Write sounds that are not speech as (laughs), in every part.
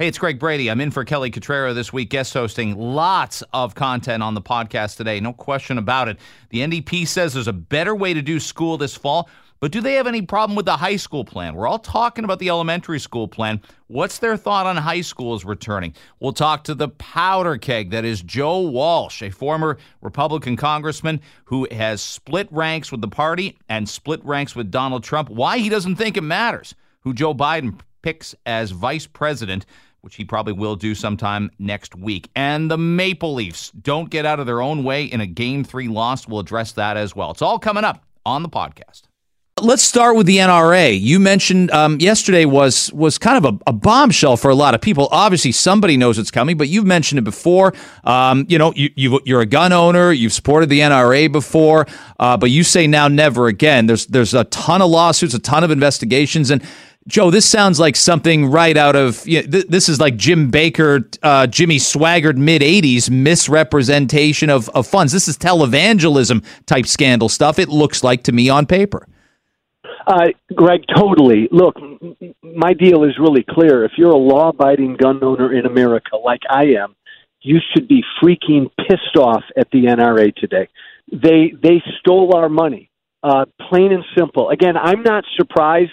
Hey, it's Greg Brady. I'm in for Kelly Cutrara this week, guest hosting lots of content on the podcast today. No question about it. The NDP says there's a better way to do school this fall, but do they have any problem with the high school plan? We're all talking about the elementary school plan. What's their thought on high schools returning? We'll talk to the powder keg that is Joe Walsh, a former Republican congressman who has split ranks with the party and split ranks with Donald Trump. Why he doesn't think it matters who Joe Biden picks as vice president which he probably will do sometime next week. And the Maple Leafs don't get out of their own way in a game three loss. We'll address that as well. It's all coming up on the podcast. Let's start with the NRA. You mentioned um, yesterday was was kind of a, a, bombshell for a lot of people. Obviously, somebody knows it's coming, but you've mentioned it before. Um, you know, you, are a gun owner. You've supported the NRA before, uh, but you say now never again. There's there's a ton of lawsuits, a ton of investigations, and Joe, this sounds like something right out of you know, th- this is like Jim Bakker, uh, Jimmy Swaggart mid '80s misrepresentation of, of funds. This is televangelism type scandal stuff. It looks like to me on paper. Uh, Greg, totally. Look, my deal is really clear. If you're a law-abiding gun owner in America, like I am, you should be freaking pissed off at the NRA today. They they stole our money, uh, plain and simple. Again, I'm not surprised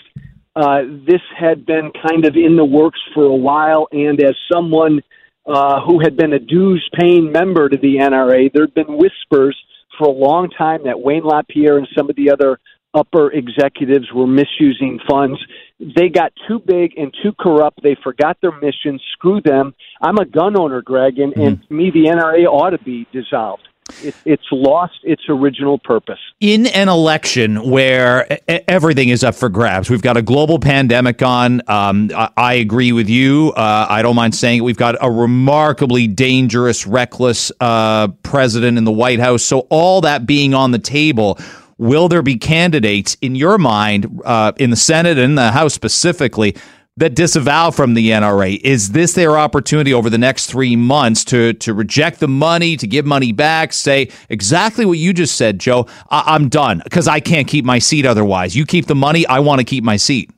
uh, this had been kind of in the works for a while, and as someone uh, who had been a dues paying member to the NRA, there had been whispers for a long time that Wayne LaPierre and some of the other upper executives were misusing funds. They got too big and too corrupt. They forgot their mission. Screw them. I'm a gun owner, Greg, and, mm-hmm. and to me, the NRA ought to be dissolved it, it's lost its original purpose. In an election where everything is up for grabs, we've got a global pandemic on. Um, I, I, agree with you. Uh, I don't mind saying it. We've got a remarkably dangerous, reckless uh, president in the White House. So, all that being on the table, will there be candidates in your mind uh, in the Senate and the House specifically? That disavow from the NRA? Is this their opportunity over the next three months to to reject the money, to give money back, say exactly what you just said, Joe? I- am done because I can't keep my seat otherwise. You keep the money, I want to keep my seat.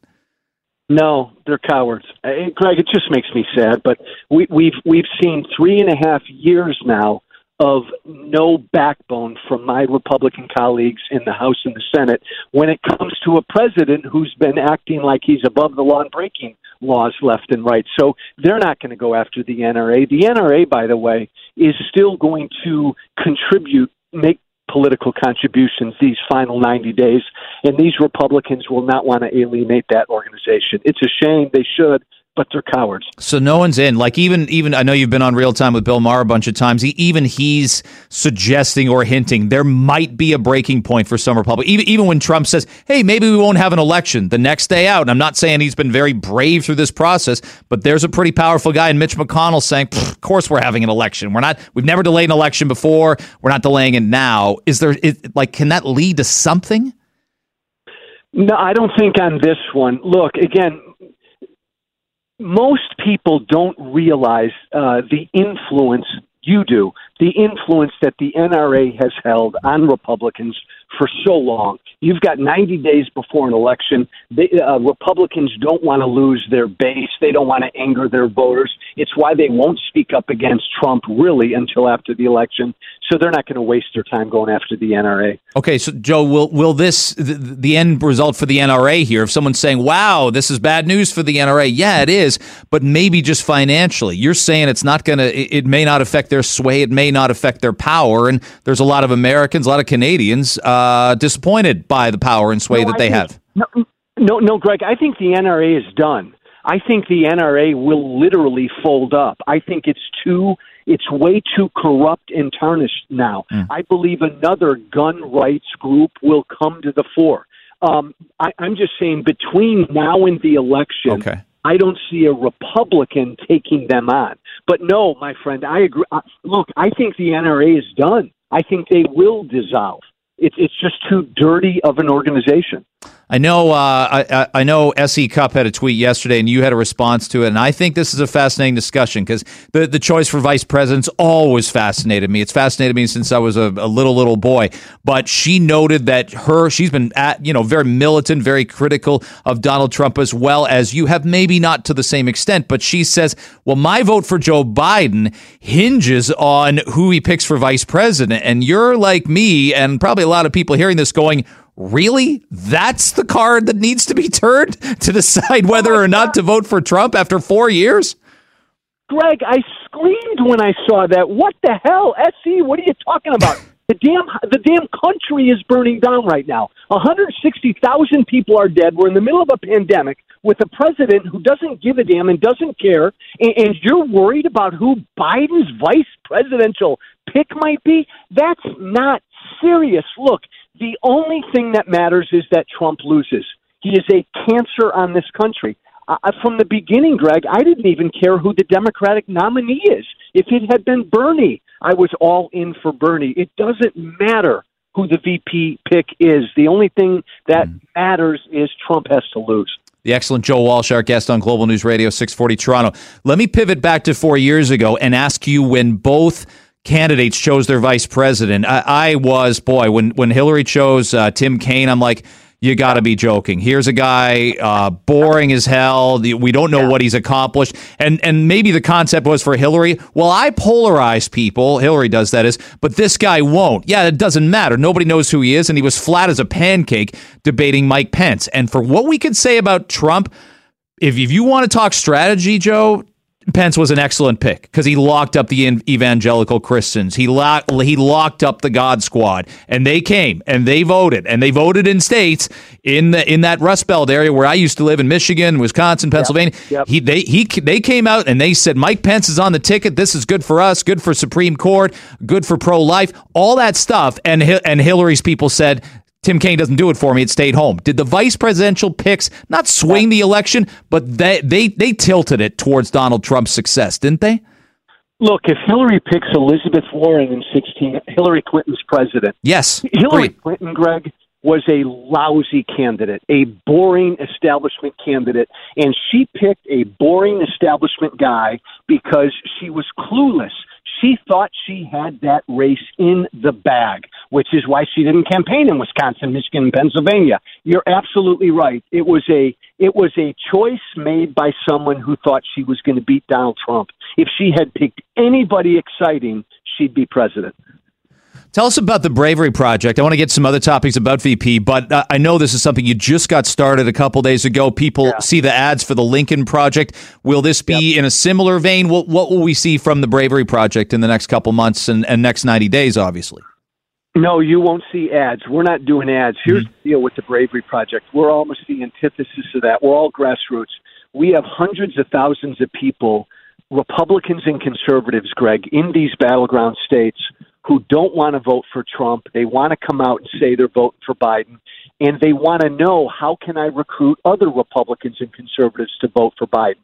No, they're cowards, uh, Greg. It just makes me sad, but we, we've we've seen three and a half years now of no backbone from my Republican colleagues in the House and the Senate when it comes to a president who's been acting like he's above the law and breaking laws left and right. So they're not going to go after the NRA. The NRA, by the way, is still going to contribute, make political contributions these final 90 days, and these Republicans will not want to alienate that organization. It's a shame. They should but they're cowards. So no one's in. Like even even I know you've been on real time with Bill Maher a bunch of times. He, even he's suggesting or hinting there might be a breaking point for some Republicans. Even even when Trump says, "Hey, maybe we won't have an election the next day out." And I'm not saying he's been very brave through this process, but there's a pretty powerful guy in Mitch McConnell saying, "Of course we're having an election. We're not. We've never delayed an election before. We're not delaying it now." Is there is, like can that lead to something? No, I don't think on this one. Look, again, most people don't realize uh, the influence you do, the influence that the NRA has held on Republicans for so long. You've got 90 days before an election. They, uh, Republicans don't want to lose their base. They don't want to anger their voters. It's why they won't speak up against Trump really until after the election. So they're not going to waste their time going after the NRA. Okay, so Joe, will will this the, the end result for the NRA here? If someone's saying, "Wow, this is bad news for the NRA," yeah, it is, but maybe just financially. You're saying it's not going to. It may not affect their sway. It may not affect their power. And there's a lot of Americans, a lot of Canadians uh, disappointed by the power and sway no, that they think, have. No, no, no, Greg. I think the NRA is done. I think the NRA will literally fold up. I think it's too it's way too corrupt and tarnished now. Mm. I believe another gun rights group will come to the fore. Um, I, I'm just saying between now and the election, okay. I don't see a Republican taking them on. But no, my friend, I agree. Uh, look, I think the NRA is done. I think they will dissolve. It's it's just too dirty of an organization. I know, uh, I, I know. S.E. Cupp had a tweet yesterday, and you had a response to it. And I think this is a fascinating discussion because the the choice for vice president's always fascinated me. It's fascinated me since I was a, a, little little boy. But she noted that her she's been at you know very militant, very critical of Donald Trump as well as you have. Maybe not to the same extent, but she says, "Well, my vote for Joe Biden hinges on who he picks for vice president." And you're like me, and probably a lot of people hearing this going Really? That's the card that needs to be turned (laughs) to decide whether or not to vote for Trump after four years? Greg, I screamed when I saw that. What the hell? SE, what are you talking about? (laughs) The damn the damn country is burning down right now. 160,000 people are dead. We're in the middle of a pandemic with a president who doesn't give a damn and doesn't care. And, and you're worried about who Biden's vice presidential pick might be? That's not serious. Look, the only thing that matters is that Trump loses. He is a cancer on this country. Uh, from the beginning, Greg, I didn't even care who the Democratic nominee is. If it had been Bernie, I was all in for Bernie. It doesn't matter who the VP pick is. The only thing that mm. matters is Trump has to lose. The excellent Joe Walsh, our guest on Global News Radio 640 Toronto. Let me pivot back to four years ago and ask you when both candidates chose their vice president. I, I was boy when when Hillary chose uh, Tim Kaine. I'm like. You got to be joking. Here's a guy uh, boring as hell. We don't know yeah. what he's accomplished, and and maybe the concept was for Hillary. Well, I polarize people. Hillary does that is, but this guy won't. Yeah, it doesn't matter. Nobody knows who he is, and he was flat as a pancake debating Mike Pence. And for what we could say about Trump, if if you want to talk strategy, Joe, Pence was an excellent pick because he locked up the evangelical Christians. He locked he locked up the God Squad, and they came and they voted and they voted in states in the in that Rust Belt area where I used to live in Michigan, Wisconsin, Pennsylvania. Yep, yep. He they he they came out and they said Mike Pence is on the ticket. This is good for us, good for Supreme Court, good for pro life, all that stuff. And and Hillary's people said Tim Kaine doesn't do it for me. It stayed home. Did the vice presidential picks not swing the election, but they they they tilted it towards Donald Trump's success, didn't they? Look, if Hillary picks Elizabeth Warren in 16, Hillary Clinton's president. Yes. Hillary. Clinton, Greg, was a lousy candidate, a boring establishment candidate, and she picked a boring establishment guy because she was clueless. She thought she had that race in the bag, which is why she didn't campaign in Wisconsin, Michigan, and Pennsylvania. You're absolutely right. It was a it was a choice made by someone who thought she was going to beat Donald Trump. If she had picked anybody exciting, she'd be president. Tell us about the Bravery Project. I want to get some other topics about VP, but uh, I know this is something you just got started a couple days ago. People yeah. see the ads for the Lincoln Project. Will this be yep. in a similar vein? What, what, will we see from the Bravery Project in the next couple months and, and next 90 days, obviously? No, you won't see ads. We're not doing ads. Here's mm-hmm. the deal with the Bravery Project. We're almost the antithesis of that. We're all grassroots. We have hundreds of thousands of people, Republicans and conservatives, Greg, in these battleground states – who don't want to vote for Trump. They want to come out and say they're voting for Biden. And they want to know how can I recruit other Republicans and conservatives to vote for Biden.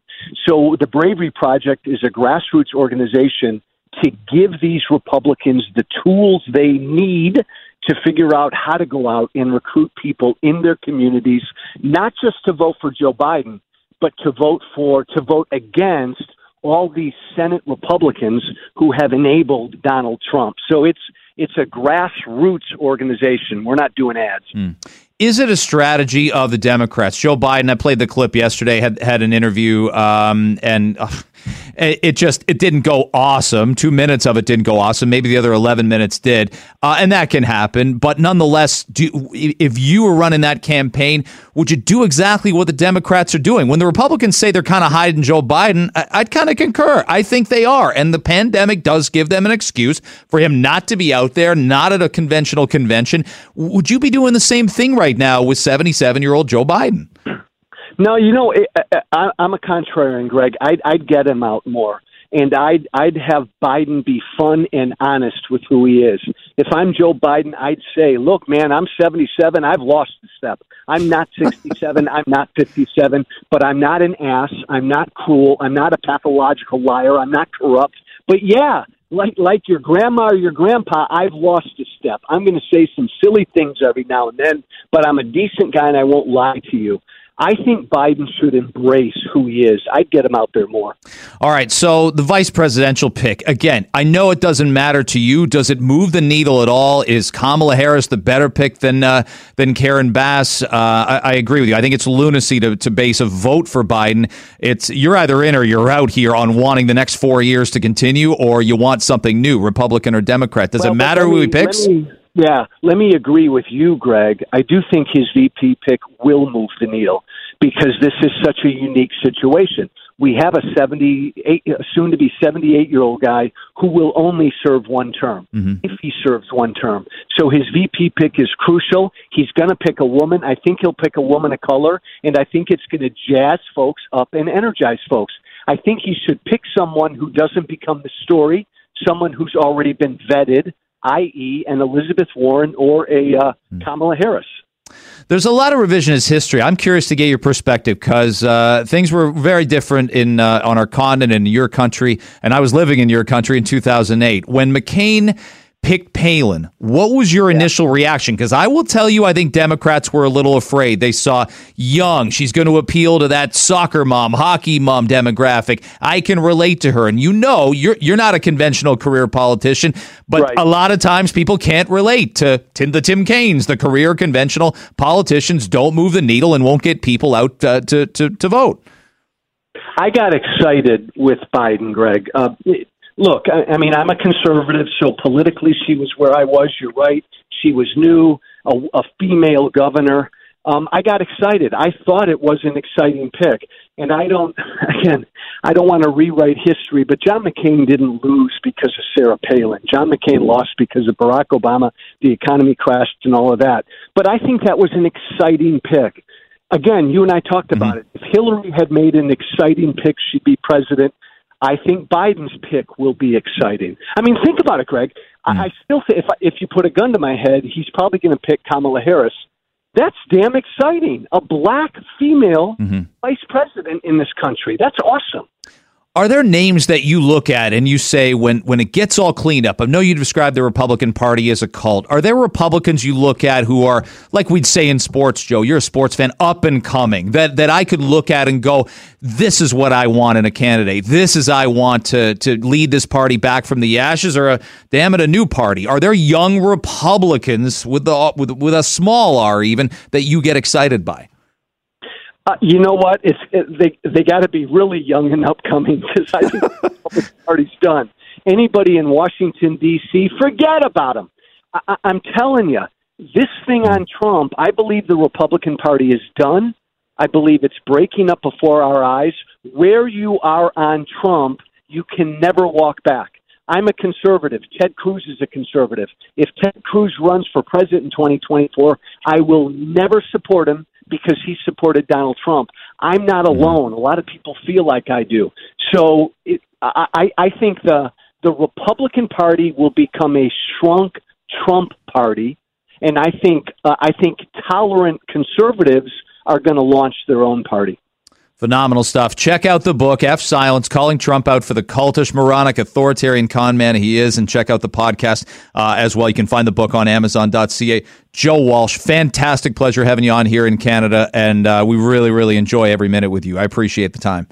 So the Bravery Project is a grassroots organization to give these Republicans the tools they need to figure out how to go out and recruit people in their communities, not just to vote for Joe Biden, but to vote for, to vote against all these Senate Republicans who have enabled Donald Trump. So it's it's a grassroots organization. We're not doing ads. Mm. Is it a strategy of the Democrats? Joe Biden, I played the clip yesterday, had had an interview, um, and uh, it just it didn't go awesome. Two minutes of it didn't go awesome. Maybe the other eleven minutes did, uh, and that can happen. But nonetheless, do, if you were running that campaign, would you do exactly what the Democrats are doing? When the Republicans say they're kind of hiding Joe Biden, I, would kind of concur. I think they are, and the pandemic does give them an excuse for him not to be out there, not at a conventional convention. Would you be doing the same thing right now with seventy-seven-year-old Joe Biden? No, you know, uh, uh, I, I'm a contrarian, Greg. I'd, I'd get him out more, and I'd I'd have Biden be fun and honest with who he is. If I'm Joe Biden, I'd say, "Look, man, I'm 77. I've lost a step. I'm not (laughs) 67. I'm not 57. But I'm not an ass. I'm not cruel. I'm not a pathological liar. I'm not corrupt. But yeah, like like your grandma or your grandpa, I've lost a step." step. I'm going to say some silly things every now and then, but I'm a decent guy and I won't lie to you. I think Biden should embrace who he is. I'd get him out there more. All right. So the vice presidential pick again. I know it doesn't matter to you. Does it move the needle at all? Is Kamala Harris the better pick than uh, than Karen Bass? Uh, I, I, agree with you. I think it's lunacy to, to base a vote for Biden. It's you're either in or you're out here on wanting the next four years to continue, or you want something new, Republican or Democrat. Does well, it matter who he picks? Yeah, let me agree with you, Greg. I do think his VP pick will move the needle because this is such a unique situation. We have a 78, soon to be 78 year old guy who will only serve one term mm-hmm. if he serves one term. So his VP pick is crucial. He's going to pick a woman. I think he'll pick a woman of color, and I think it's going to jazz folks up and energize folks. I think he should pick someone who doesn't become the story, someone who's already been vetted i.e., an Elizabeth Warren or a uh, hmm. Kamala Harris. There's a lot of revisionist history. I'm curious to get your perspective because uh, things were very different in uh, on our continent in your country, and I was living in your country in 2008 when McCain pick Palin. What was your yeah. initial reaction? Because I will tell you, I think Democrats were a little afraid. They saw young. She's going to appeal to that soccer mom, hockey mom demographic. I can relate to her. And you know, you're you're not a conventional career politician, but right. a lot of times people can't relate to Tim, the Tim Kaines, the career conventional politicians don't move the needle and won't get people out uh, to, to to vote. I got excited with Biden, Greg. Uh, look, I, I mean, I'm a conservative, so politically she was where I was. You're right. She was new, a, a female governor. Um, I got excited. I thought it was an exciting pick. And I don't, (laughs) again, I don't want to rewrite history, but John McCain didn't lose because of Sarah Palin. John McCain lost because of Barack Obama, the economy crashed, and all of that. But I think that was an exciting pick. Again, you and I talked mm-hmm. about it. If Hillary had made an exciting pick, she'd be president. I think Biden's pick will be exciting. I mean, think about it, Greg. Mm. I, I still think if if you put a gun to my head, he's probably going to pick Kamala Harris. That's damn exciting. A black female mm-hmm. vice president in this country. That's awesome. Are there names that you look at and you say when when it gets all cleaned up? I know you describe the Republican Party as a cult. Are there Republicans you look at who are like we'd say in sports, Joe? You're a sports fan, up and coming that that I could look at and go, this is what I want in a candidate. This is I want to to lead this party back from the ashes, or a damn it, a new party. Are there young Republicans with the with with a small R even that you get excited by? Uh, you know what? It's it, they they got to be really young and upcoming because I think (laughs) the party's done. Anybody in Washington D.C., forget about them. I, I'm telling you, this thing on Trump, I believe the Republican Party is done. I believe it's breaking up before our eyes. Where you are on Trump, you can never walk back. I'm a conservative. Ted Cruz is a conservative. If Ted Cruz runs for president in 2024, I will never support him because he supported Donald Trump. I'm not mm-hmm. alone. A lot of people feel like I do. So it, I, I think the the Republican Party will become a shrunk Trump party, and I think uh, I think tolerant conservatives are going to launch their own party. Phenomenal stuff. Check out the book, F Silence, calling Trump out for the cultish, moronic, authoritarian con man he is, and check out the podcast uh, as well. You can find the book on Amazon.ca. Joe Walsh, fantastic pleasure having you on here in Canada, and uh, we really, really enjoy every minute with you. I appreciate the time.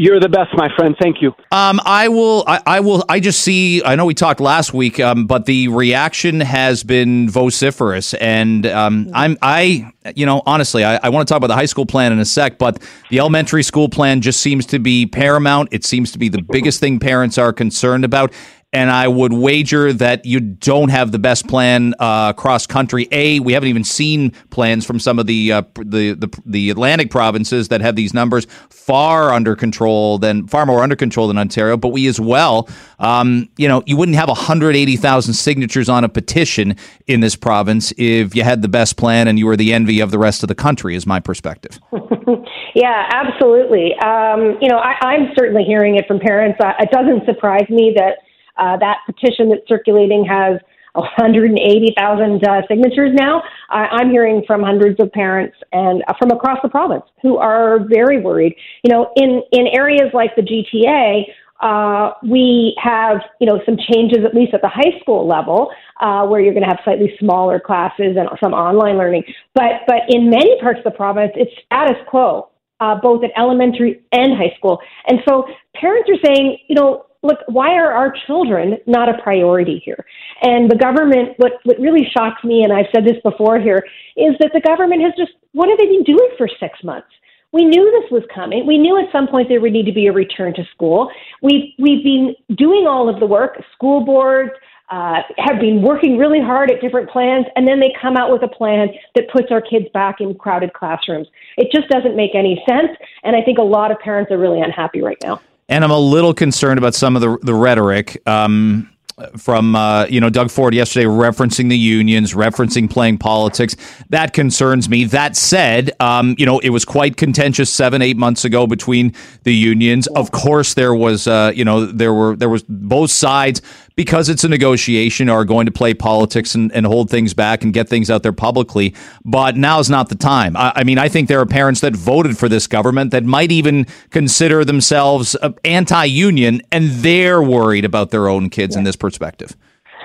You're the best, my friend. Thank you. Um, I will. I, I, will. I just see. I know we talked last week, um, but the reaction has been vociferous, and um, I'm. I. You know, honestly, I, I want to talk about the high school plan in a sec, but the elementary school plan just seems to be paramount. It seems to be the biggest thing parents are concerned about and I would wager that you don't have the best plan uh, cross country. A, we haven't even seen plans from some of the, uh, the, the the Atlantic provinces that have these numbers far under control than far more under control than Ontario. But we as well, um, you know, you wouldn't have 180,000 signatures on a petition in this province if you had the best plan and you were the envy of the rest of the country. Is my perspective. (laughs) yeah, absolutely. Um, you know, I, am certainly hearing it from parents. Uh, it doesn't surprise me that uh, that petition that's circulating has 180,000 uh, signatures now. I'm hearing from hundreds of parents and uh, from across the province who are very worried. You know, in in areas like the GTA, Uh, we have, you know, some changes at least at the high school level, uh, where you're going to have slightly smaller classes and some online learning. But but in many parts of the province, it's status quo, uh, both at elementary and high school. And so parents are saying, you know, look, why are our children not a priority here? And the government, what what really shocks me, and I've said this before here, is that the government has just what have they been doing for six months? we knew this was coming. We knew at some point there would need to be a return to school. We've, we've been doing all of the work. School boards uh, have been working really hard at different plans, and then they come out with a plan that puts our kids back in crowded classrooms. It just doesn't make any sense, and I think a lot of parents are really unhappy right now. And I'm a little concerned about some of the, the rhetoric. Um, from uh, you know Doug Ford yesterday referencing the unions, referencing playing politics. That concerns me. That said, um, you know it was quite contentious seven, eight months ago between the unions. Of course, there was uh, you know there were there was both sides because it's a negotiation are going to play politics and, and hold things back and get things out there publicly. But now is not the time. I, I, mean, I think there are parents that voted for this government that might even consider themselves uh, anti-union, and they're worried about their own kids yeah. in this perspective.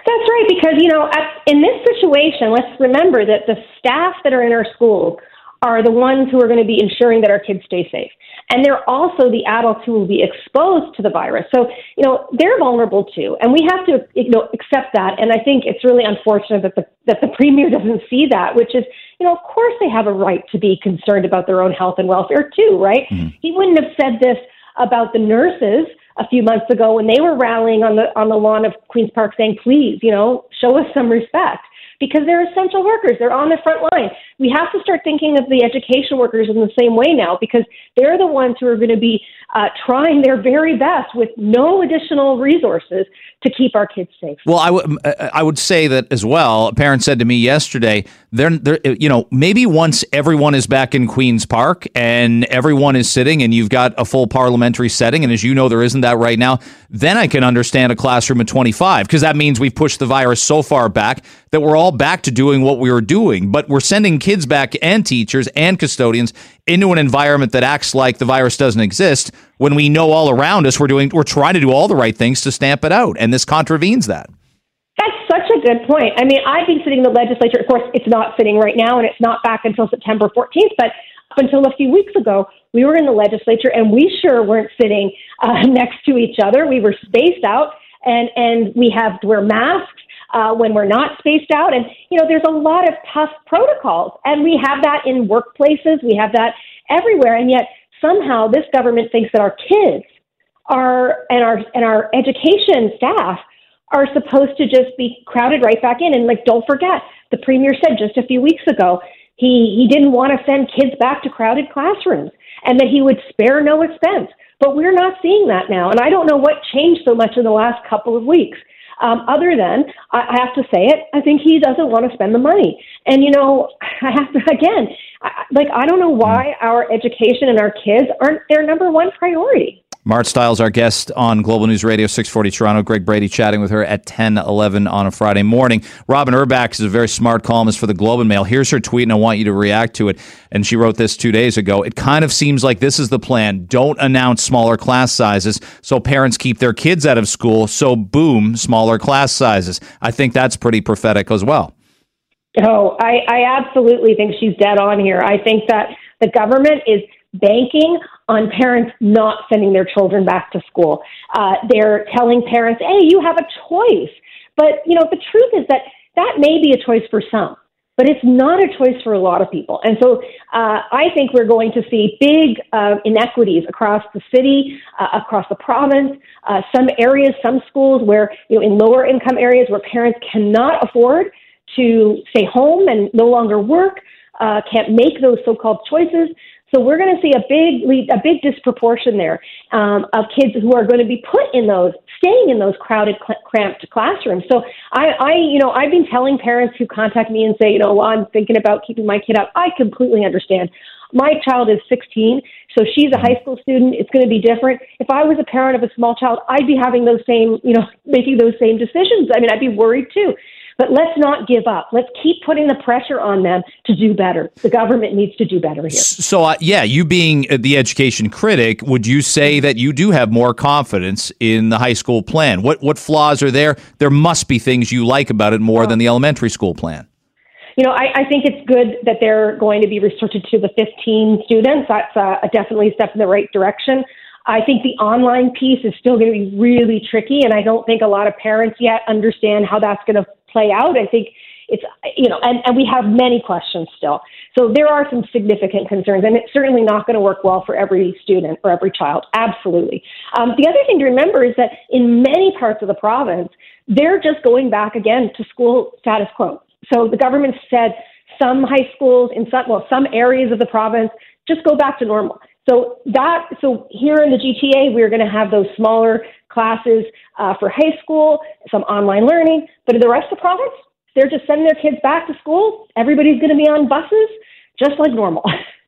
That's right, because you know, in this situation, let's remember that the staff that are in our schools are the ones who are going to be ensuring that our kids stay safe and they're also the adults who will be exposed to the virus. So, you know, they're vulnerable too, and we have to, you know, accept that. And I think it's really unfortunate that the that the (laughs) premier doesn't see that, which is, you know, of course they have a right to be concerned about their own health and welfare too, right? Mm-hmm. He wouldn't have said this about the nurses a few months ago when they were rallying on the on the lawn of Queens Park saying, "Please, you know, show us some respect." Because they're essential workers. They're on the front line. We have to start thinking of the education workers in the same way now because they're the ones who are going to be uh, trying their very best with no additional resources to keep our kids safe. Well, I, w- uh, uh, I would say that as well. A parent said to me yesterday, they're, they're, uh, you know, maybe once everyone is back in Queen's Park and everyone is sitting and you've got a full parliamentary setting, and as you know, there isn't that right now, then I can understand a classroom of 25 because that means we've pushed the virus so far back that we're all back to doing what we were doing. But we're sending kids back and teachers and custodians into an environment that acts like the virus doesn't exist when we know all around us we're doing we're trying to do all the right things to stamp it out and this contravenes that. That's such a good point. I mean i've been sitting in the legislature. Of course it's not sitting right now and it's not back until september 14th but up until a few weeks ago we were in the legislature and we sure weren't sitting uh, (laughs) next to each other. We were spaced out and and we have to wear masks uh, when we're not spaced out. And, you know, there's a lot of tough protocols. And we have that in workplaces, we have that everywhere. And yet somehow this government thinks that our kids are and our and our education staff are supposed to just be crowded right back in. And like, don't forget, the premier said just a few weeks ago he he didn't want to send kids back to crowded classrooms and that he would spare no expense. But we're not seeing that now, and I don't know what changed so much in the last couple of weeks. Um, other than, I, have to say it, I think he doesn't want to spend the money. And, you know, (laughs) I have to, again, I, like, I don't know why our education and our kids aren't their number one priority. Marit Stiles, our guest on Global News Radio 640 Toronto. Greg Brady chatting with her at 10, 11 on a Friday morning. Robyn Urback is a very smart columnist for the Globe and Mail. Here's her tweet, and I want you to react to it. And she wrote this two days ago. It kind of seems like this is the plan. Don't announce smaller class sizes so parents keep their kids out of school. So, boom, smaller class sizes. I think that's pretty prophetic as well. Oh, I, I absolutely think she's dead on here. I think that the government is banking on parents not sending their children back to school. Uh, they're telling parents, hey, you have a choice. But, you know, the truth is that that may be a choice for some, but it's not a choice for a lot of people. And so uh, I think we're going to see big uh, inequities across the city, uh, across the province, uh, some areas, some schools where, you know, in lower income areas where parents cannot afford to stay home and no longer work, uh, can't make those so-called choices. So we're going to see a big a big disproportion there um, of kids who are going to be put in those staying in those crowded cramped classrooms. So I, I you know I've been telling parents who contact me and say you know well I'm thinking about keeping my kid out. I completely understand. My child is 16, so she's a high school student. It's going to be different. If I was a parent of a small child, I'd be having those same you know (laughs) making those same decisions. I mean I'd be worried too. But let's not give up. Let's keep putting the pressure on them to do better. The government needs to do better here. So, uh, yeah, you being uh, the education critic, would you say that you do have more confidence in the high school plan? What what flaws are there? There must be things you like about it more than the elementary school plan. You know, I, I think it's good that they're going to be restricted to the 15 students. That's uh, a definitely a step in the right direction. I think the online piece is still going to be really tricky, and I don't think a lot of parents yet understand how that's going to play out. I think it's, you know, and, and we have many questions still. So there are some significant concerns, and it's certainly not going to work well for every student or every child. Absolutely. Um, the other thing to remember is that in many parts of the province, they're just going back again to school status quo. So the government said some high schools in some, well, some areas of the province just go back to normal. So that so here in the GTA, we're going to have those smaller classes uh, for high school, some online learning. But in the rest of the province, they're just sending their kids back to school. Everybody's going to be on buses, just like normal. (laughs)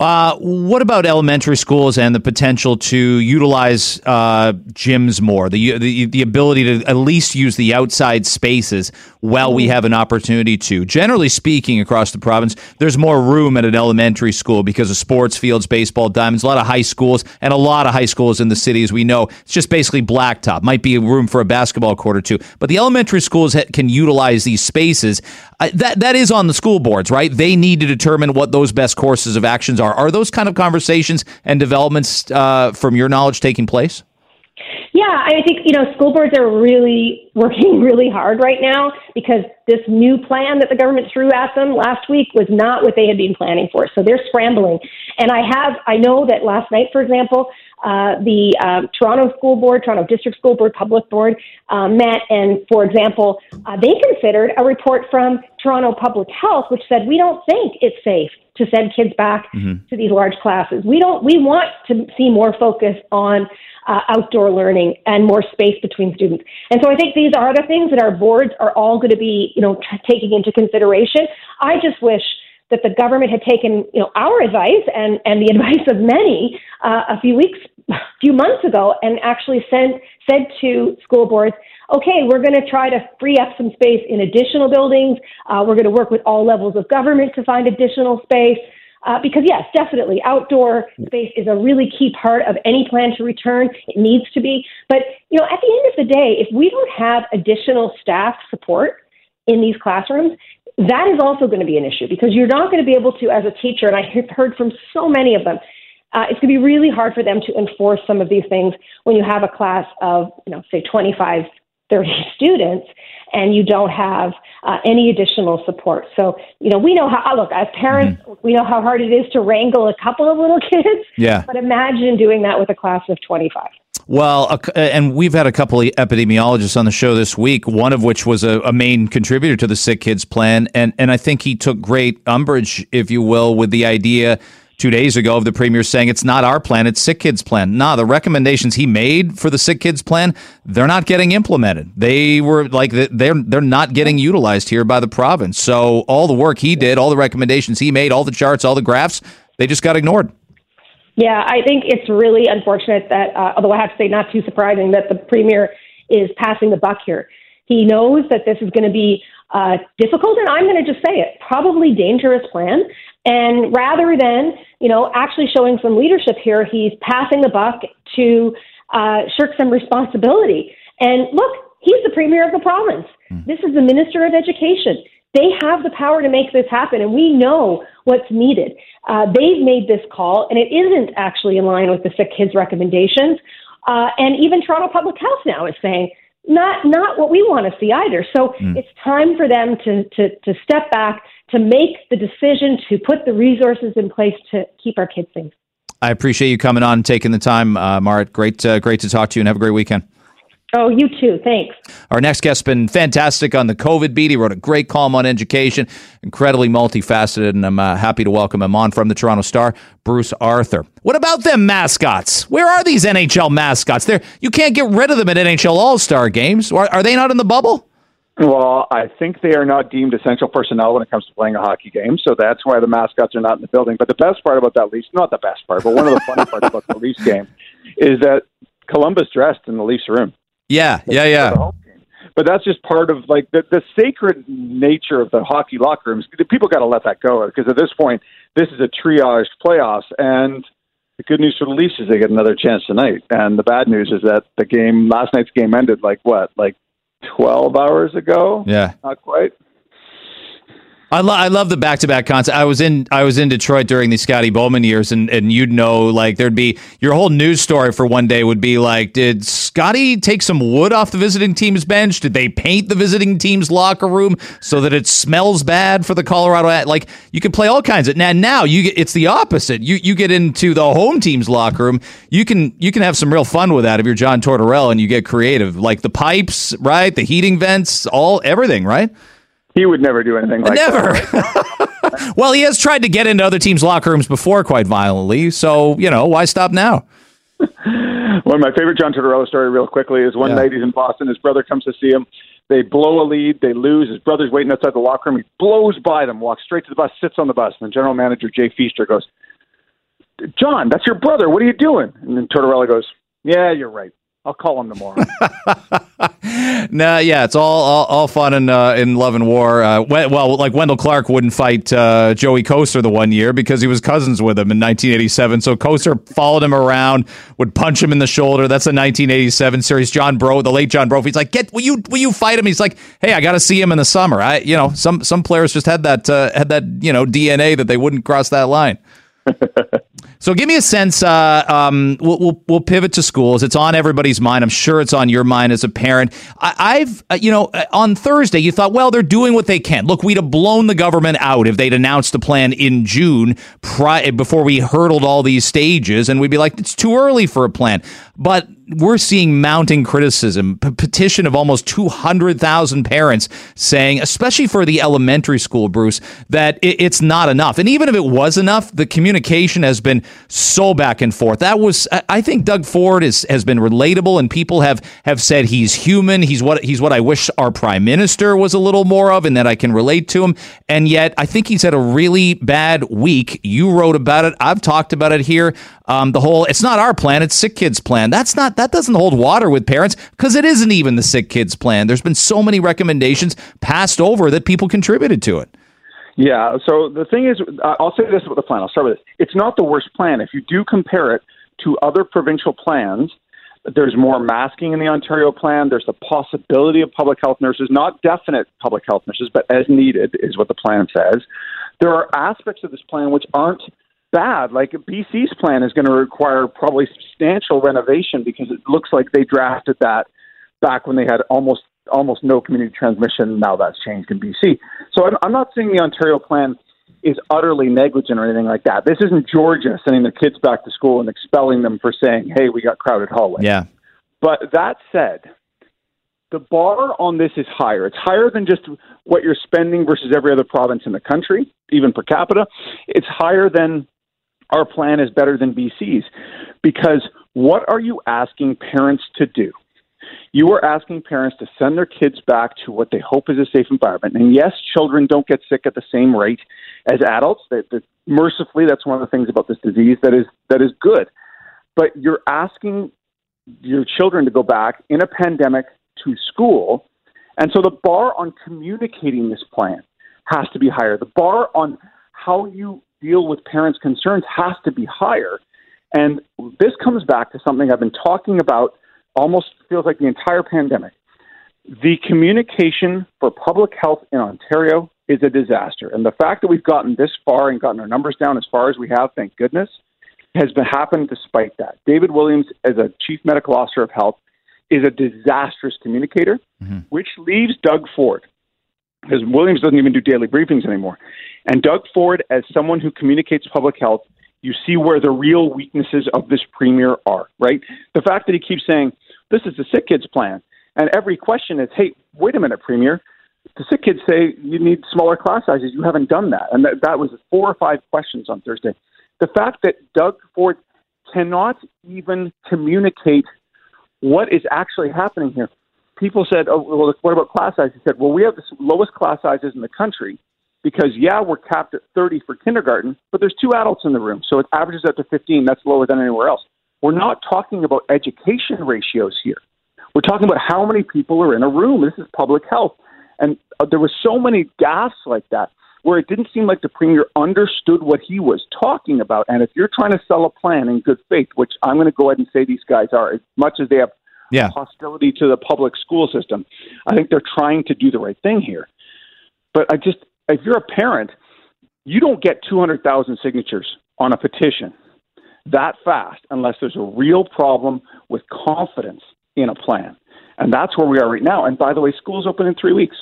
Uh, what about elementary schools and the potential to utilize uh, gyms more? The, the the ability to at least use the outside spaces while we have an opportunity to. Generally speaking, across the province, there's more room at an elementary school because of sports fields, baseball diamonds, a lot of high schools, and a lot of high schools in the city, as we know, it's just basically blacktop. Might be room for a basketball court or two, but the elementary schools can utilize these spaces. That that is on the school boards, right? They need to determine what those best courses of actions are. Are those kind of conversations and developments, uh, from your knowledge, taking place? Yeah, I think you know school boards are really (laughs) working really hard right now because this new plan that the government threw at them last week was not what they had been planning for. So they're scrambling. And I have I know that last night, for example, uh, the um, Toronto School Board, Toronto District School Board, Public Board uh, met, and for example, uh, they considered a report from Toronto Public Health, which said we don't think it's safe to send kids back mm-hmm. to these large classes. We don't. We want to see more focus on uh, outdoor learning and more space between students. And so I think these are the things that our boards are all going to be, you know, t- taking into consideration. I just wish that the government had taken, you know, our advice and, and the (laughs) advice of many uh, a few weeks, a few months ago, and actually sent said to school boards, okay, we're going to try to free up some space in additional buildings. Uh, we're going to work with all levels of government to find additional space. Uh, because yes, definitely, outdoor space is a really key part of any plan to return. It needs to be. But you know, at the end of the day, if we don't have additional staff support in these classrooms, that is also going to be an issue because you're not going to be able to, as a teacher, and I have heard from so many of them, uh, it's going to be really hard for them to enforce some of these things when you have a class of, you know, say 25, 30 (laughs) students and you don't have uh, any additional support. So, you know, we know how, look, as parents, mm-hmm. we know how hard it is to wrangle a couple of little (laughs) kids. Yeah. But imagine doing that with a class of 25. Well, uh, and we've had a couple of epidemiologists on the show this week, one of which was a, a, main contributor to the Sick Kids plan. And, and I think he took great umbrage, if you will, with the idea two days ago of the premier saying it's not our plan, it's Sick Kids plan. Nah, the recommendations he made for the Sick Kids plan, they're not getting implemented. They were like they're they're not getting utilized here by the province. So all the work he did, all the recommendations he made, all the charts, all the graphs, they just got ignored. Yeah, I think it's really unfortunate that, uh, although I have to say, not too surprising that the premier is passing the buck here. He knows that this is going to be uh, difficult, and I'm going to just say it, probably dangerous plan. And rather than, you know, actually showing some leadership here, he's passing the buck to uh, shirk some responsibility. And look, he's the premier of the province. Mm. This is the minister of education. They have the power to make this happen, and we know what's needed. Uh, they've made this call, and it isn't actually in line with the sick kids recommendations. Uh, and even Toronto Public Health now is saying not not what we want to see either. So mm. it's time for them to, to to step back, to make the decision, to put the resources in place to keep our kids safe. I appreciate you coming on, and taking the time, uh, Marit. Great, uh, great to talk to you, and have a great weekend. Oh, you too. Thanks. Our next guest has been fantastic on the COVID beat. He wrote a great column on education, incredibly multifaceted, and I'm uh, happy to welcome him on from the Toronto Star, Bruce Arthur. What about them mascots? Where are these NHL mascots? There, you can't get rid of them at NHL All Star games. Are, are they not in the bubble? Well, I think they are not deemed essential personnel when it comes to playing a hockey game, so that's why the mascots are not in the building. But the best part about that Leafs, not the best part, but one of the funny parts about the Leafs game is that Columbus dressed in the Leafs room. Yeah, yeah, yeah. but that's just part of like the the sacred nature of the hockey locker rooms. People got to let that go because at this point, this is a triage playoffs, and the good news for the Leafs is they get another chance tonight, and the bad news is that the game last night's game ended like what, like twelve hours ago? Yeah, not quite. I, lo- I love the back to back concept. I was in I was in Detroit during the Scotty Bowman years, and, and you'd know like there'd be your whole news story for one day would be like, did Scotty take some wood off the visiting team's bench? Did they paint the visiting team's locker room so that it smells bad for the Colorado? At-? Like you can play all kinds of now. Now you get it's the opposite. You you get into the home team's locker room. You can you can have some real fun with that if you're John Tortorella and you get creative, like the pipes, right? The heating vents, all everything, right? He would never do anything like that. never. that. (laughs) well, he has tried to get into other teams' locker rooms before quite violently. So, you know, why stop now? (laughs) One of my favorite John Tortorella story, real quickly, is one Yeah. night he's in Boston. His brother comes to see him. They blow a lead. They lose. His brother's waiting outside the locker room. He blows by them, walks straight to the bus, sits on the bus. And the general manager, Jay Feaster, goes, John, that's your brother. What are you doing? And then Tortorella goes, Yeah, you're right. I'll call him tomorrow. (laughs) Nah, yeah, it's all all, all fun and uh, in love and war. Uh, well, like Wendel Clark wouldn't fight uh, Joey Kocur the one year because he was cousins with him in 1987. So Koster followed him around, would punch him in the shoulder. That's a 1987 series. John Bro, the late John Bro, he's like, get will you will you fight him? He's like, hey, I got to see him in the summer. I you know some some players just had that uh, had that you know DNA that they wouldn't cross that line. (laughs) So give me a sense. Uh, um, we'll, we'll we'll pivot to schools. It's on everybody's mind. I'm sure it's on your mind as a parent. I, I've uh, you know uh, on Thursday you thought, well, they're doing what they can. Look, we'd have blown the government out if they'd announced a plan in June pri- before we hurdled all these stages, and we'd be like, it's too early for a plan. But we're seeing mounting criticism, P- petition of almost 200,000 parents saying, especially for the elementary school, Bruce, that it, it's not enough. And even if it was enough, the communication has been so back and forth. That was, I- think Doug Ford is, has been relatable and people have, have said he's human. He's what, he's what I wish our prime minister was a little more of and that I can relate to him. And yet I think he's had a really bad week. You wrote about it. I've talked about it here. Um, the whole, it's not our plan. It's sick kids plan. That's not, that doesn't hold water with parents because it isn't even the sick kids plan. There's been so many recommendations passed over that people contributed to it. Yeah. So the thing is, uh, I'll say this about the plan. I'll start with this. It's not the worst plan. If you do compare it to other provincial plans, there's more masking in the Ontario plan. There's the possibility of public health nurses, not definite public health nurses, but as needed is what the plan says. There are aspects of this plan which aren't bad. Like BC's plan is going to require probably substantial renovation because it looks like they drafted that back when they had almost almost no community transmission. Now that's changed in BC. So I'm, I'm not saying the Ontario plan is utterly negligent or anything like that. This isn't Georgia sending their kids back to school and expelling them for saying, "Hey, we got crowded hallways." Yeah. But that said, the bar on this is higher. It's higher than just what you're spending versus every other province in the country, even per capita. It's higher than our plan is better than BC's because what are you asking parents to do? You are asking parents to send their kids back to what they hope is a safe environment. And yes, children don't get sick at the same rate as adults. They, they, mercifully, that's one of the things about this disease that is that is good. But you're asking your children to go back in a pandemic to school, and so the bar on communicating this plan has to be higher. The bar on how you deal with parents' concerns has to be higher. And this comes back to something I've been talking about almost feels like the entire pandemic. The communication for public health in Ontario is a disaster. And the fact that we've gotten this far and gotten our numbers down as far as we have, thank goodness, has been happened despite that. David Williams, as a chief medical officer of health, is a disastrous communicator, mm-hmm. which leaves Doug Ford, because Williams doesn't even do daily briefings anymore. And Doug Ford, as someone who communicates public health, you see where the real weaknesses of this premier are, right? The fact that he keeps saying, this is the sick kids plan. And every question is, hey, wait a minute, premier. The sick kids say you need smaller class sizes. You haven't done that. And that, that was four or five questions on Thursday. The fact that Doug Ford cannot even communicate what is actually happening here. People said, oh, well, what about class size? He said, well, we have the lowest class sizes in the country because, yeah, we're capped at 30 for kindergarten, but there's two adults in the room. So it averages out to 15. That's lower than anywhere else. We're not talking about education ratios here. We're talking about how many people are in a room. This is public health. And uh, there was so many gaffes like that where it didn't seem like the premier understood what he was talking about. And if you're trying to sell a plan in good faith, which I'm going to go ahead and say these guys are, as much as they have yeah. hostility to the public school system, I think they're trying to do the right thing here. But I just, if you're a parent, you don't get 200,000 signatures on a petition that fast unless there's a real problem with confidence in a plan. And that's where we are right now. And by the way, school's open in three weeks.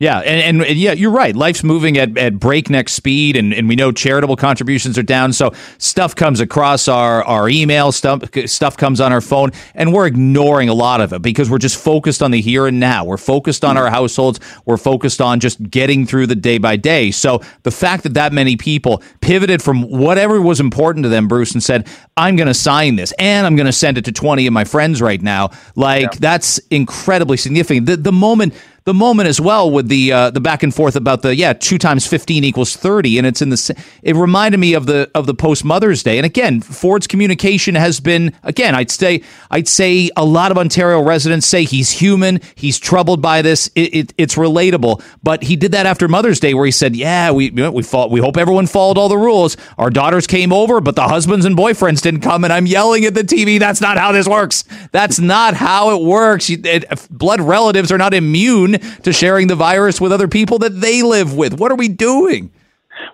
Yeah, and, and, yeah, you're right. Life's moving at, at breakneck speed, and, and we know charitable contributions are down. So stuff comes across our, our email, stuff, stuff comes on our phone, and we're ignoring a lot of it because we're just focused on the here and now. We're focused on mm-hmm. our households. We're focused on just getting through the day by day. So the fact that that many people pivoted from whatever was important to them, Bruce, and said, I'm going to sign this and I'm going to send it to 20 of my friends right now, like yeah. that's incredibly significant. The, the moment the moment as well with the uh, the back and forth about the yeah two times fifteen equals thirty, and it's in the it reminded me of the of the post Mother's Day, and again Ford's communication has been again I'd say I'd say a lot of Ontario residents say he's human, he's troubled by this, it, it, it's relatable, but he did that after Mother's Day where he said yeah we we fought, we hope everyone followed all the rules, our daughters came over, but the husbands and boyfriends didn't come, and I'm yelling at the TV that's not how this works, that's not how it works. It, blood relatives are not immune to sharing the virus with other people that they live with. What are we doing?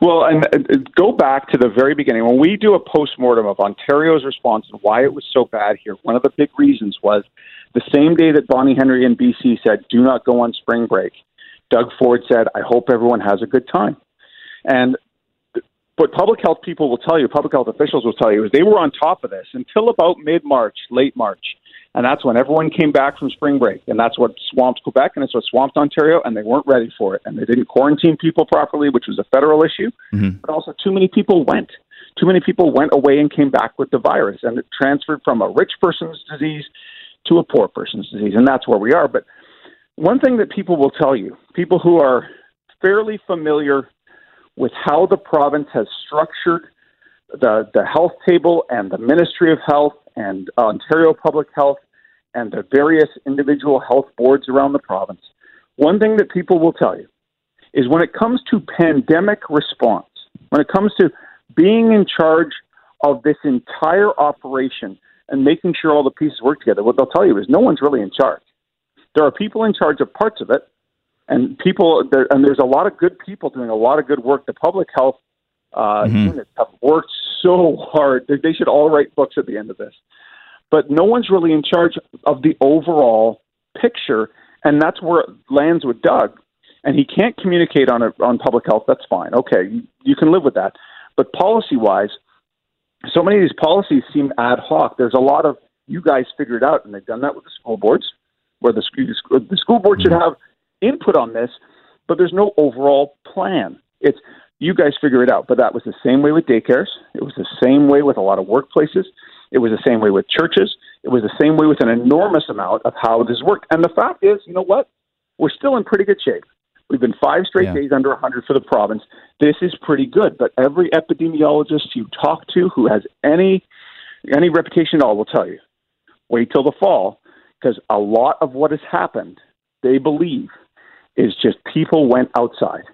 Well, and uh, go back to the very beginning. When we do a postmortem of Ontario's response and why it was so bad here, one of the big reasons was the same day that Bonnie Henry in BC said, do not go on spring break, Doug Ford said, I hope everyone has a good time. And what public health people will tell you, public health officials will tell you, is they were on top of this until about mid March, late March. And that's when everyone came back from spring break. And that's what swamped Quebec and it's what swamped Ontario. And they weren't ready for it. And they didn't quarantine people properly, which was a federal issue. Mm-hmm. But also, too many people went. Too many people went away and came back with the virus. And it transferred from a rich person's disease to a poor person's disease. And that's where we are. But one thing that people will tell you, people who are fairly familiar with how the province has structured the, the health table and the Ministry of Health and Ontario Public Health and the various individual health boards around the province, one thing that people will tell you is when it comes to pandemic response, when it comes to being in charge of this entire operation and making sure all the pieces work together, what they'll tell you is no one's really in charge. There are people in charge of parts of it, and people there, and there's a lot of good people doing a lot of good work. The public health uh, mm-hmm. units have worked so hard. They should all write books at the end of this. But no one's really in charge of the overall picture, and that's where it lands with Doug. And he can't communicate on a, on public health. That's fine. Okay, you, you can live with that. But policy wise, so many of these policies seem ad hoc. There's a lot of you guys figured out, and they've done that with the school boards, where the school the school board should mm-hmm. have input on this, but there's no overall plan. It's you guys figure it out. But that was the same way with daycares. It was the same way with a lot of workplaces. It was the same way with churches. It was the same way with an enormous amount of how this worked. And the fact is, you know what? We're still in pretty good shape. We've been five straight yeah. days under 100 for the province. This is pretty good. But every epidemiologist you talk to who has any any reputation at all will tell you, wait till the fall, because a lot of what has happened, they believe, is just people went outside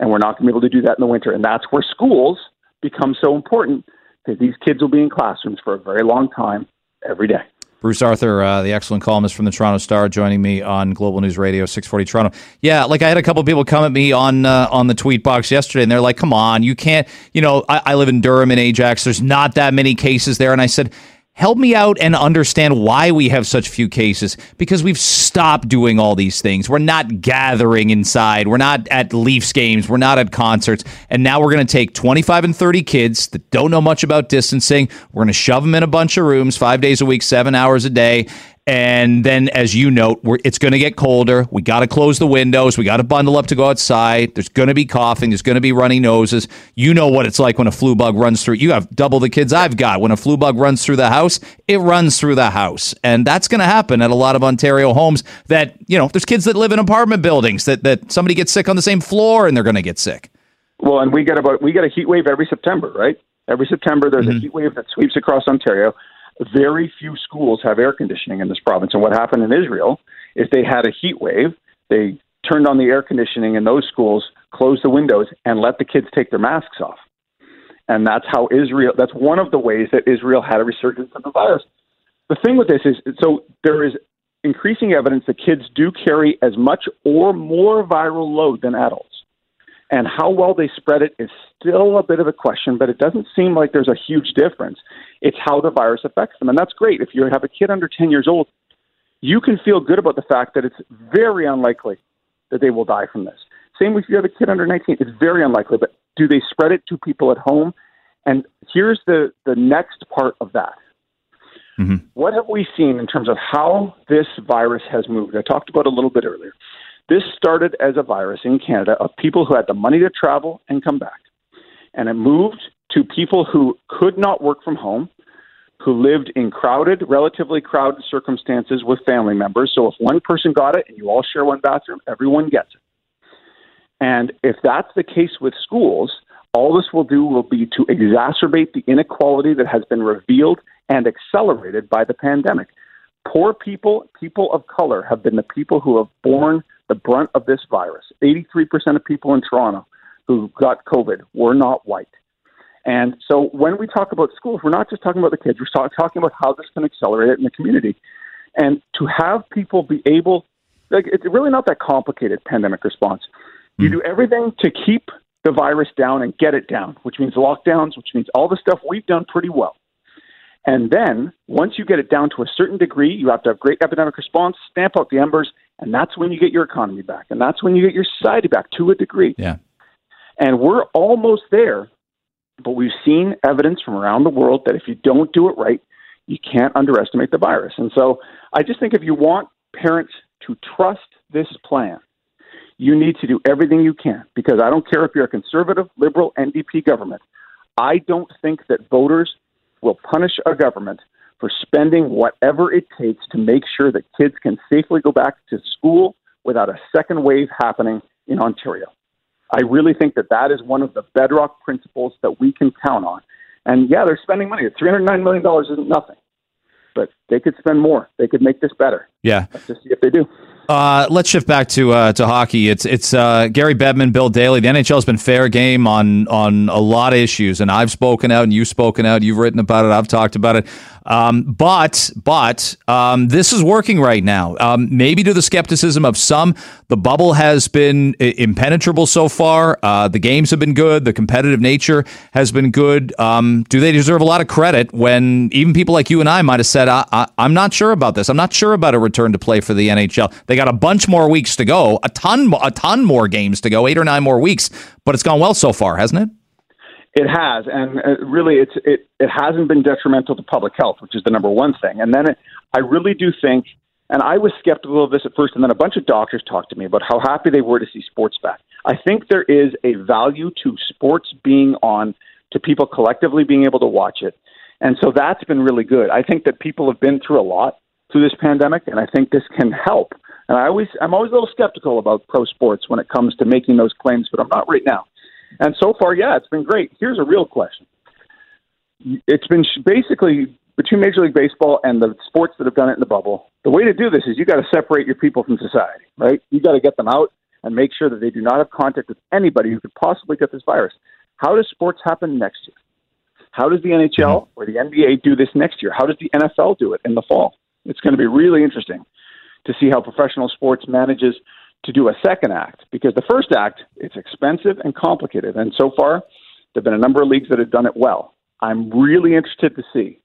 and we're not going to be able to do that in the winter. And that's where schools become so important because these kids will be in classrooms for a very long time every day. Bruce Arthur, uh, the excellent columnist from the Toronto Star, joining me on Global News Radio 640 Toronto. Yeah, like I had a couple people come at me on uh, on the tweet box yesterday, and they're like, "Come on, you can't." You know, I, I live in Durham and Ajax. There's not that many cases there, and I said, help me out and understand why we have such few cases because we've stopped doing all these things. We're not gathering inside. We're not at Leafs games. We're not at concerts. And now we're going to take 25 and 30 kids that don't know much about distancing. We're going to shove them in a bunch of rooms five days a week, seven hours a day. And then, as you note, it's going to get colder. We got to close the windows. We got to bundle up to go outside. There's going to be coughing. There's going to be runny noses. You know what it's like when a flu bug runs through. You have double the kids I've got. When a flu bug runs through the house, it runs through the house, and that's going to happen at a lot of Ontario homes. That you know, there's kids that live in apartment buildings that that somebody gets sick on the same floor, and they're going to get sick. Well, and we get about we get a heat wave every September, right? Every September, there's mm-hmm. a heat wave that sweeps across Ontario Very few schools have air conditioning in this province. And what happened in Israel is they had a heat wave. They turned on the air conditioning in those schools, closed the windows, and let the kids take their masks off. And that's how Israel, that's one of the ways that Israel had a resurgence of the virus. The thing with this is so there is increasing evidence that kids do carry as much or more viral load than adults. And how well they spread it is still a bit of a question, but it doesn't seem like there's a huge difference. It's how the virus affects them. And that's great. If you have a kid under 10 years old, you can feel good about the fact that it's very unlikely that they will die from this. Same if you have a kid under 19, it's very unlikely, but do they spread it to people at home? And here's the, the next part of that. Mm-hmm. What have we seen in terms of how this virus has moved? I talked about a little bit earlier. This started as a virus in Canada of people who had the money to travel and come back. And it moved to people who could not work from home, who lived in crowded, relatively crowded circumstances with family members. So if one person got it and you all share one bathroom, everyone gets it. And if that's the case with schools, all this will do will be to exacerbate the inequality that has been revealed and accelerated by the pandemic. Poor people, people of color, have been the people who have borne the brunt of this virus. 83% of people in Toronto who got COVID were not white. And so when we talk about schools, we're not just talking about the kids, we're talking about how this can accelerate it in the community. And to have people be able, like, it's really not that complicated pandemic response. You hmm. do everything to keep the virus down and get it down, which means lockdowns, which means all the stuff we've done pretty well. And then once you get it down to a certain degree, you have to have great epidemic response, stamp out the embers, and that's when you get your economy back. And that's when you get your society back to a degree. Yeah. And we're almost there, but we've seen evidence from around the world that if you don't do it right, you can't underestimate the virus. And so I just think if you want parents to trust this plan, you need to do everything you can because I don't care if you're a conservative, liberal, NDP government. I don't think that voters will punish a government for spending whatever it takes to make sure that kids can safely go back to school without a second wave happening in Ontario. I really think that that is one of the bedrock principles that we can count on. And yeah, they're spending money. $309 million isn't nothing, but they could spend more. They could make this better. Yeah. Let's just see if they do. Uh, let's shift back to uh, to hockey. It's it's uh, Gary Bettman, Bill Daly. The NHL has been fair game on on a lot of issues, and I've spoken out, and you've spoken out. You've written about it. I've talked about it. Um, but but um, this is working right now. Um, maybe to the skepticism of some, the bubble has been impenetrable so far. Uh, the games have been good. The competitive nature has been good. Um, do they deserve a lot of credit when even people like you and I might have said, I, am not sure about this. I'm not sure about a return to play for the NHL." They got a bunch more weeks to go, a ton a ton more games to go, eight or nine more weeks. But it's gone well so far, hasn't it? It has, and uh, really, it's it it hasn't been detrimental to public health, which is the number one thing. And then it, I really do think, and I was skeptical of this at first, and then a bunch of doctors talked to me about how happy they were to see sports back. I think there is a value to sports being on, to people collectively being able to watch it, and so that's been really good. I think that people have been through a lot through this pandemic, and I think this can help. And I always, I'm always a little skeptical about pro sports when it comes to making those claims, but I'm not right now. And so far, yeah, it's been great. Here's a real question. It's been basically between Major League Baseball and the sports that have done it in the bubble. The way to do this is you got to separate your people from society, right? You got to get them out and make sure that they do not have contact with anybody who could possibly get this virus. How does sports happen next year? How does the NHL mm-hmm. or the NBA do this next year? How does the NFL do it in the fall? It's going to be really interesting to see how professional sports manages to do a second act because the first act it's expensive and complicated and so far there've been a number of leagues that have done it well. I'm really interested to see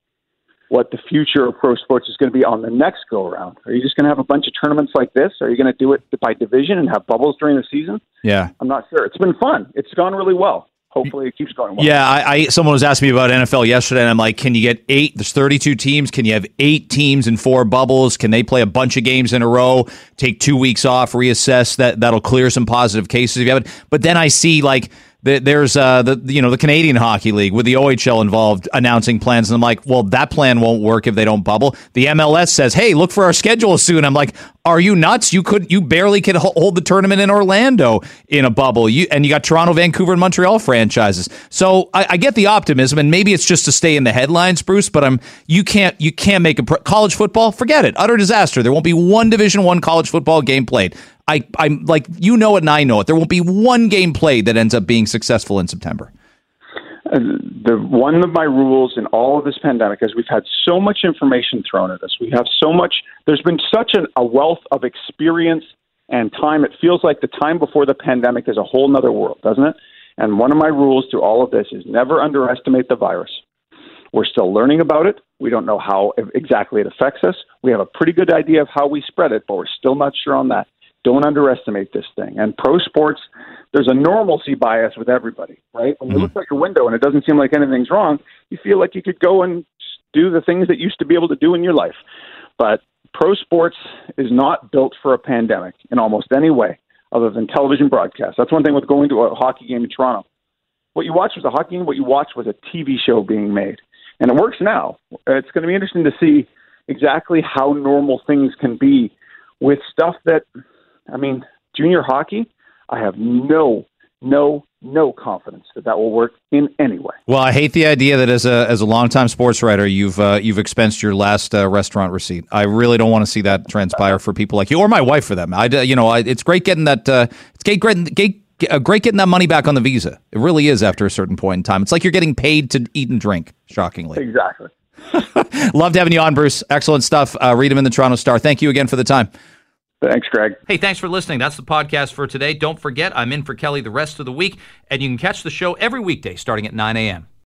what the future of pro sports is going to be on the next go around are you just going to have a bunch of tournaments like this? Are you going to do it by division and have bubbles during the season? Yeah. I'm not sure. It's been fun. It's gone really well hopefully it keeps going well. Yeah, I, I, someone was asking me about NFL yesterday, and I'm like, can you get eight? There's 32 teams. Can you have eight teams in four bubbles? Can they play a bunch of games in a row? Take two weeks off, reassess. That that'll clear some positive cases if you have it. But then I see like there's uh, the you know the Canadian Hockey League with the OHL involved announcing plans, and I'm like, well, that plan won't work if they don't bubble. The MLS says, hey, look for our schedule soon. I'm like, are you nuts? You could you barely could hold the tournament in Orlando in a bubble. You and you got Toronto, Vancouver, and Montreal franchises. So I, I get the optimism, and maybe it's just to stay in the headlines, Bruce. But I'm you can't you can't make a pro- college football. Forget it, utter disaster. There won't be one Division One college football game played. I, I'm like, you know it and I know it. There won't be one game played that ends up being successful in September. Uh, the one of my rules in all of this pandemic is we've had so much information thrown at us. We have so much. There's been such an, a wealth of experience and time. It feels like the time before the pandemic is a whole nother world, doesn't it? And one of my rules through all of this is never underestimate the virus. We're still learning about it. We don't know how exactly it affects us. We have a pretty good idea of how we spread it, but we're still not sure on that. Don't underestimate this thing. And pro sports, there's a normalcy bias with everybody, right? When you mm-hmm. look out your window and it doesn't seem like anything's wrong, you feel like you could go and do the things that you used to be able to do in your life. But pro sports is not built for a pandemic in almost any way other than television broadcast. That's one thing with going to a hockey game in Toronto. What you watched was a hockey game, what you watched was a TV show being made. And it works now. It's going to be interesting to see exactly how normal things can be with stuff that I mean, junior hockey, I have no, no, no confidence that that will work in any way. Well, I hate the idea that as a as a longtime sports writer, you've uh, you've expensed your last uh, restaurant receipt. I really don't want to see that transpire for people like you or my wife for them. I you know I, it's great getting that uh, it's great great, great uh, great getting that money back on the visa. It really is after a certain point in time. It's like you're getting paid to eat and drink. Shockingly, exactly. (laughs) Loved having you on, Bruce. Excellent stuff. Uh, read him in the Toronto Star. Thank you again for the time. Thanks, Greg. Hey, thanks for listening. That's the podcast for today. Don't forget, I'm in for Kelly the rest of the week, and you can catch the show every weekday starting at 9 a.m.